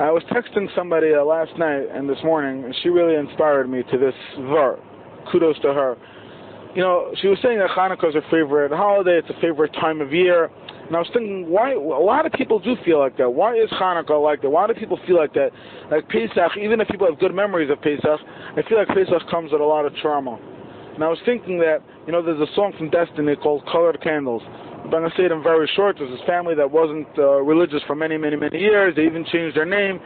I was texting somebody uh, last night and this morning, and she really inspired me to this ver. Kudos to her. You know, she was saying that Hanukkah is her favorite holiday, it's a favorite time of year. And I was thinking, why? A lot of people do feel like that. Why is Hanukkah like that? Why do people feel like that? Like Pesach, even if people have good memories of Pesach, I feel like Pesach comes with a lot of trauma. And I was thinking that, you know, there's a song from Destiny called Colored Candles. I'm going to say it in very short. There's this family that wasn't uh, religious for many, many, many years. They even changed their name.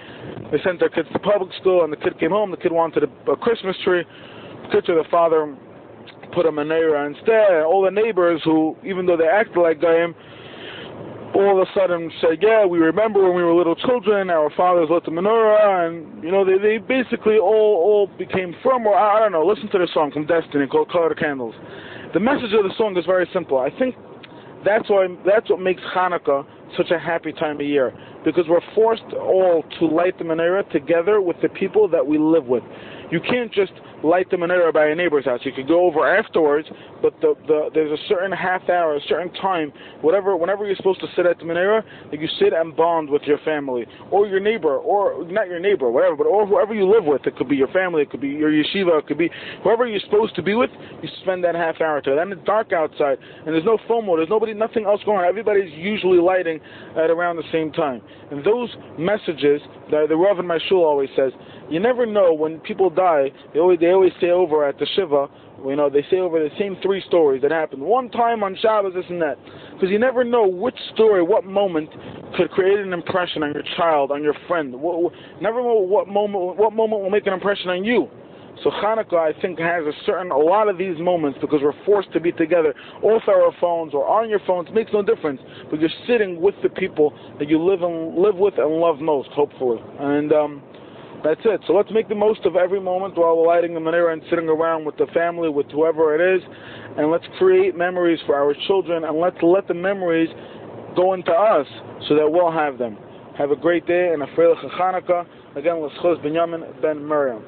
They sent their kids to public school, and the kid came home. The kid wanted a, a Christmas tree. The kid to the father put a menorah instead. All the neighbors who, even though they acted like Goyim, all of a sudden said, yeah, we remember when we were little children, our fathers lit the menorah, and, you know, they, they basically all, all became firm, or I, I don't know, listen to the song from Destiny called Color Candles. The message of the song is very simple. I think that's why that's what makes Hanukkah such a happy time of year because we're forced all to light the menorah together with the people that we live with. You can't just light the menorah by a neighbor's house. You could go over afterwards, but the, the, there's a certain half hour, a certain time, whatever, whenever you're supposed to sit at the menorah, that you sit and bond with your family or your neighbor, or not your neighbor, whatever, but or whoever you live with. It could be your family, it could be your yeshiva, it could be whoever you're supposed to be with. You spend that half hour together. Then it's dark outside, and there's no FOMO. There's nobody, nothing else going on. Everybody's usually lighting at around the same time. And those messages that the Rav in my shul always says, you never know when people die. They always they always say over at the shiva. You know, they say over the same three stories that happened one time on Shabbos, this and that, because you never know which story, what moment could create an impression on your child, on your friend. What, never know what moment, what moment will make an impression on you. So Hanukkah, I think, has a certain, a lot of these moments because we're forced to be together off our phones or on your phones. Makes no difference. But you're sitting with the people that you live and live with and love most, hopefully. And um, that's it. So let's make the most of every moment while we're lighting the menorah and sitting around with the family, with whoever it is, and let's create memories for our children, and let's let the memories go into us so that we'll have them. Have a great day and a Freilich Hanukkah. Again, L'schos Binyamin Ben Miriam.